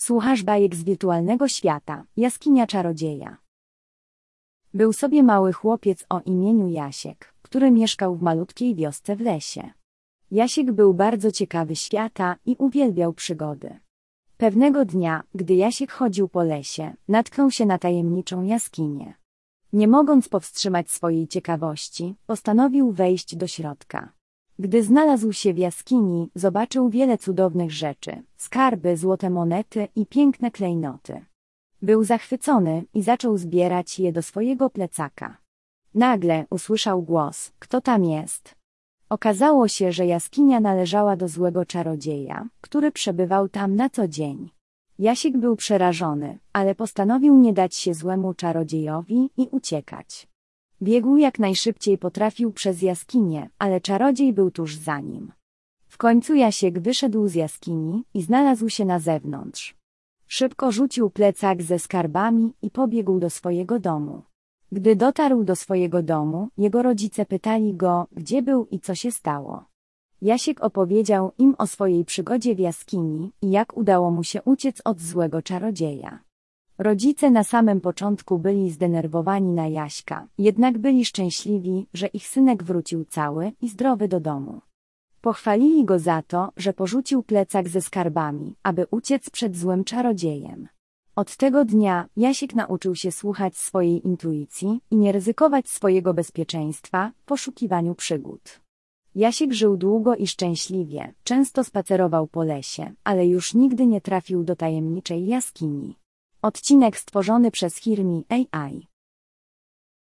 Słuchasz bajek z wirtualnego świata, jaskinia czarodzieja. Był sobie mały chłopiec o imieniu Jasiek, który mieszkał w malutkiej wiosce w lesie. Jasiek był bardzo ciekawy świata i uwielbiał przygody. Pewnego dnia, gdy Jasiek chodził po lesie, natknął się na tajemniczą jaskinię. Nie mogąc powstrzymać swojej ciekawości, postanowił wejść do środka. Gdy znalazł się w jaskini, zobaczył wiele cudownych rzeczy, skarby, złote monety i piękne klejnoty. Był zachwycony i zaczął zbierać je do swojego plecaka. Nagle usłyszał głos, kto tam jest? Okazało się, że jaskinia należała do złego czarodzieja, który przebywał tam na co dzień. Jasik był przerażony, ale postanowił nie dać się złemu czarodziejowi i uciekać. Biegł jak najszybciej potrafił przez jaskinię, ale czarodziej był tuż za nim. W końcu Jasiek wyszedł z jaskini i znalazł się na zewnątrz. Szybko rzucił plecak ze skarbami i pobiegł do swojego domu. Gdy dotarł do swojego domu, jego rodzice pytali go, gdzie był i co się stało. Jasiek opowiedział im o swojej przygodzie w jaskini i jak udało mu się uciec od złego czarodzieja. Rodzice na samym początku byli zdenerwowani na Jaśka, jednak byli szczęśliwi, że ich synek wrócił cały i zdrowy do domu. Pochwalili go za to, że porzucił plecak ze skarbami, aby uciec przed złym czarodziejem. Od tego dnia Jasiek nauczył się słuchać swojej intuicji i nie ryzykować swojego bezpieczeństwa w poszukiwaniu przygód. Jasiek żył długo i szczęśliwie, często spacerował po lesie, ale już nigdy nie trafił do tajemniczej jaskini. Odcinek stworzony przez Hirmi AI